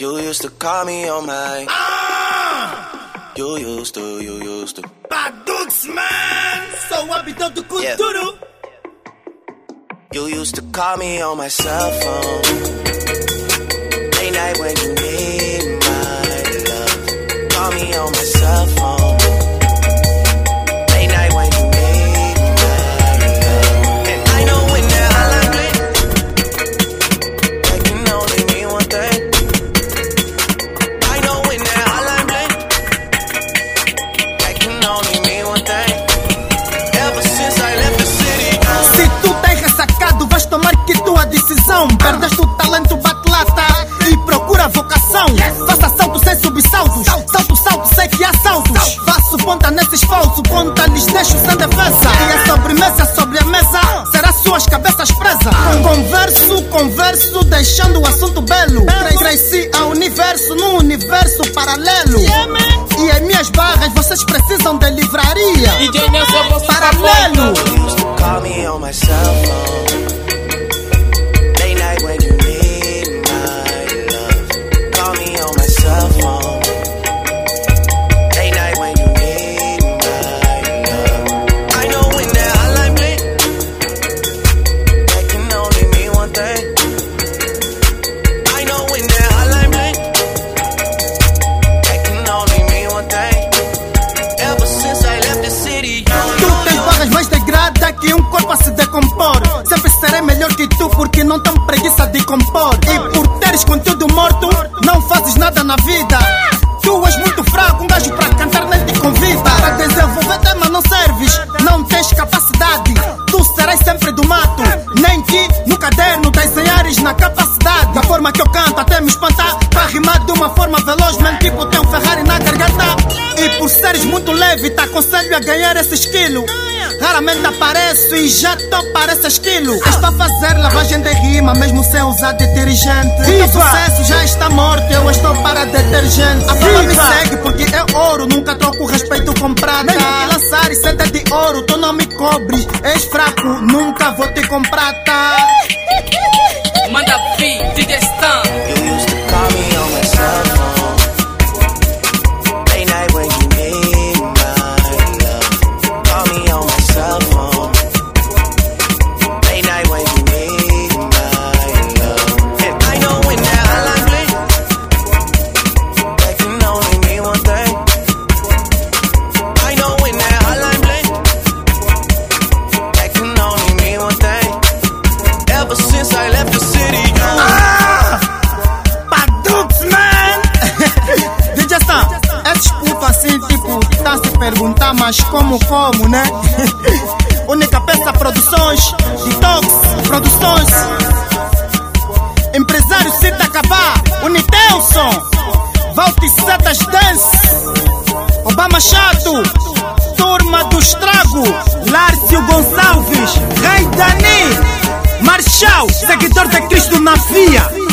You used to call me on my. Ah! You used to, you used to. Badux, man! Sou habitante do Kuduro! You used to call me on my cell phone. Late night when you need my love. Call me on my cell phone. Ponta nesses falsos, ponta lhes deixo sem defesa. E a sobremesa sobre a mesa será suas cabeças presas. Converso, converso, deixando o assunto belo. Cresci ao universo, num universo paralelo. E em minhas barras vocês precisam de livraria. Você Paralelo. You used to call me on my cell phone. Que um corpo a se decompor. Sempre serei melhor que tu porque não tenho preguiça de compor. E por teres conteúdo morto, não fazes nada na vida. Aconselho a ganhar esse esquilo. Raramente apareço e já tô parece esquilo. És para fazer lavagem de rima, mesmo sem usar detergente. O sucesso já está morto, eu estou para detergente. A fama me segue porque é ouro, nunca troco respeito com prata. Mesmo que lançar e senta de ouro, tu não me cobres. És fraco, nunca vou te com prata. Perguntar, mas como, como, né? Única peça produções, detox, produções. Empresário Cita Cabá, Unitelson, Valti Setas Dance, Obama Chato, Turma do Estrago, Lárcio Gonçalves, Rei Dani, Marshall, seguidor de Cristo na via.